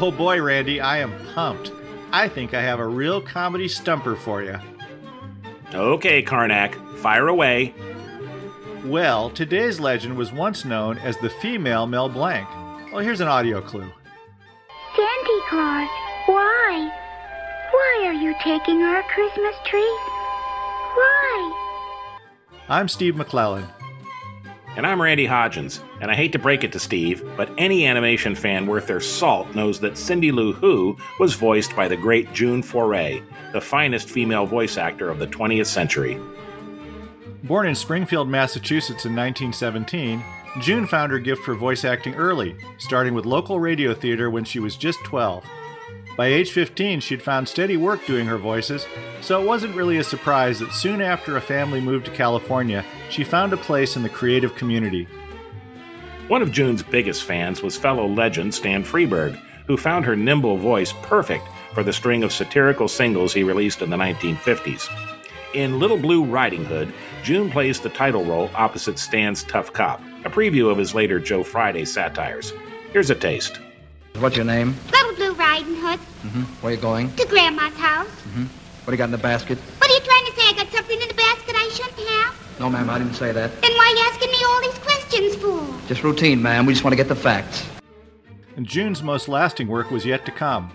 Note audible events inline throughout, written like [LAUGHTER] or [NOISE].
Oh boy, Randy, I am pumped. I think I have a real comedy stumper for you. Okay, Karnak, fire away. Well, today's legend was once known as the female Mel Blanc. Well, here's an audio clue. Santa Claus, why? Why are you taking our Christmas tree? Why? I'm Steve McClellan. And I'm Randy Hodgins. And I hate to break it to Steve, but any animation fan worth their salt knows that Cindy Lou Who was voiced by the great June Foray, the finest female voice actor of the 20th century. Born in Springfield, Massachusetts in 1917, June found her gift for voice acting early, starting with local radio theater when she was just 12. By age 15, she'd found steady work doing her voices, so it wasn't really a surprise that soon after a family moved to California, she found a place in the creative community. One of June's biggest fans was fellow legend Stan Freberg, who found her nimble voice perfect for the string of satirical singles he released in the 1950s. In Little Blue Riding Hood, June plays the title role opposite Stan's tough cop, a preview of his later Joe Friday satires. Here's a taste. What's your name? Little Blue Riding Hood. Mm-hmm. Where you going? To Grandma's house. Mm-hmm. What do you got in the basket? What are you trying to say? I got something in the basket I shouldn't have? No, ma'am, I didn't say that. Then why are you asking me all these questions for? Just routine, ma'am. We just want to get the facts. And June's most lasting work was yet to come.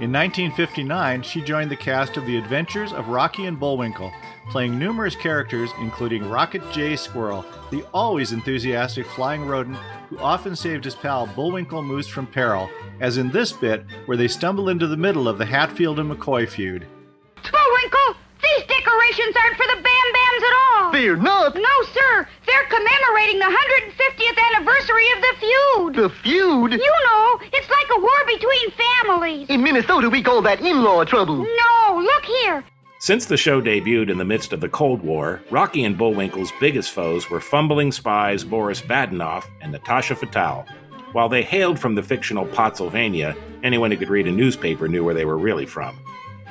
In 1959, she joined the cast of The Adventures of Rocky and Bullwinkle, playing numerous characters including Rocket J. Squirrel, the always enthusiastic flying rodent who often saved his pal Bullwinkle Moose from peril, as in this bit where they stumble into the middle of the Hatfield and McCoy feud. Bullwinkle, these decorations aren't for the Bam Bams at all. They're not. No, sir. They're commemorating the 150th anniversary of the feud. The feud? You know, it's like a war between families. In Minnesota, we call that in-law trouble. No, look here. Since the show debuted in the midst of the Cold War, Rocky and Bullwinkle's biggest foes were fumbling spies Boris Badenov and Natasha Fatale. While they hailed from the fictional Pottsylvania, anyone who could read a newspaper knew where they were really from.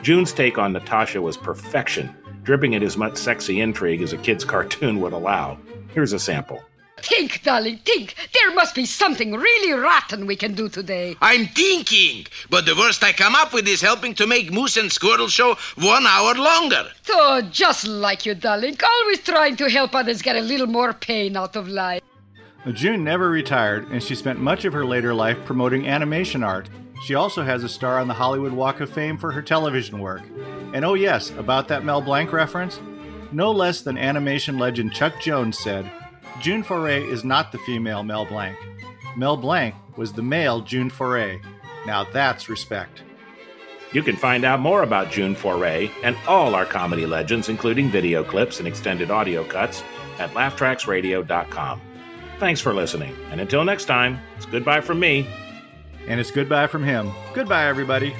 June's take on Natasha was perfection, dripping in as much sexy intrigue as a kid's [LAUGHS] cartoon would allow. Here's a sample. Think, darling, think. There must be something really rotten we can do today. I'm thinking, but the worst I come up with is helping to make Moose and Squirrel show one hour longer. Oh, just like you, darling. Always trying to help others get a little more pain out of life. June never retired, and she spent much of her later life promoting animation art. She also has a star on the Hollywood Walk of Fame for her television work. And oh, yes, about that Mel Blanc reference, no less than animation legend Chuck Jones said, June Foray is not the female Mel Blanc. Mel Blanc was the male June Foray. Now that's respect. You can find out more about June Foray and all our comedy legends, including video clips and extended audio cuts, at laughtracksradio.com. Thanks for listening, and until next time, it's goodbye from me. And it's goodbye from him. Goodbye, everybody.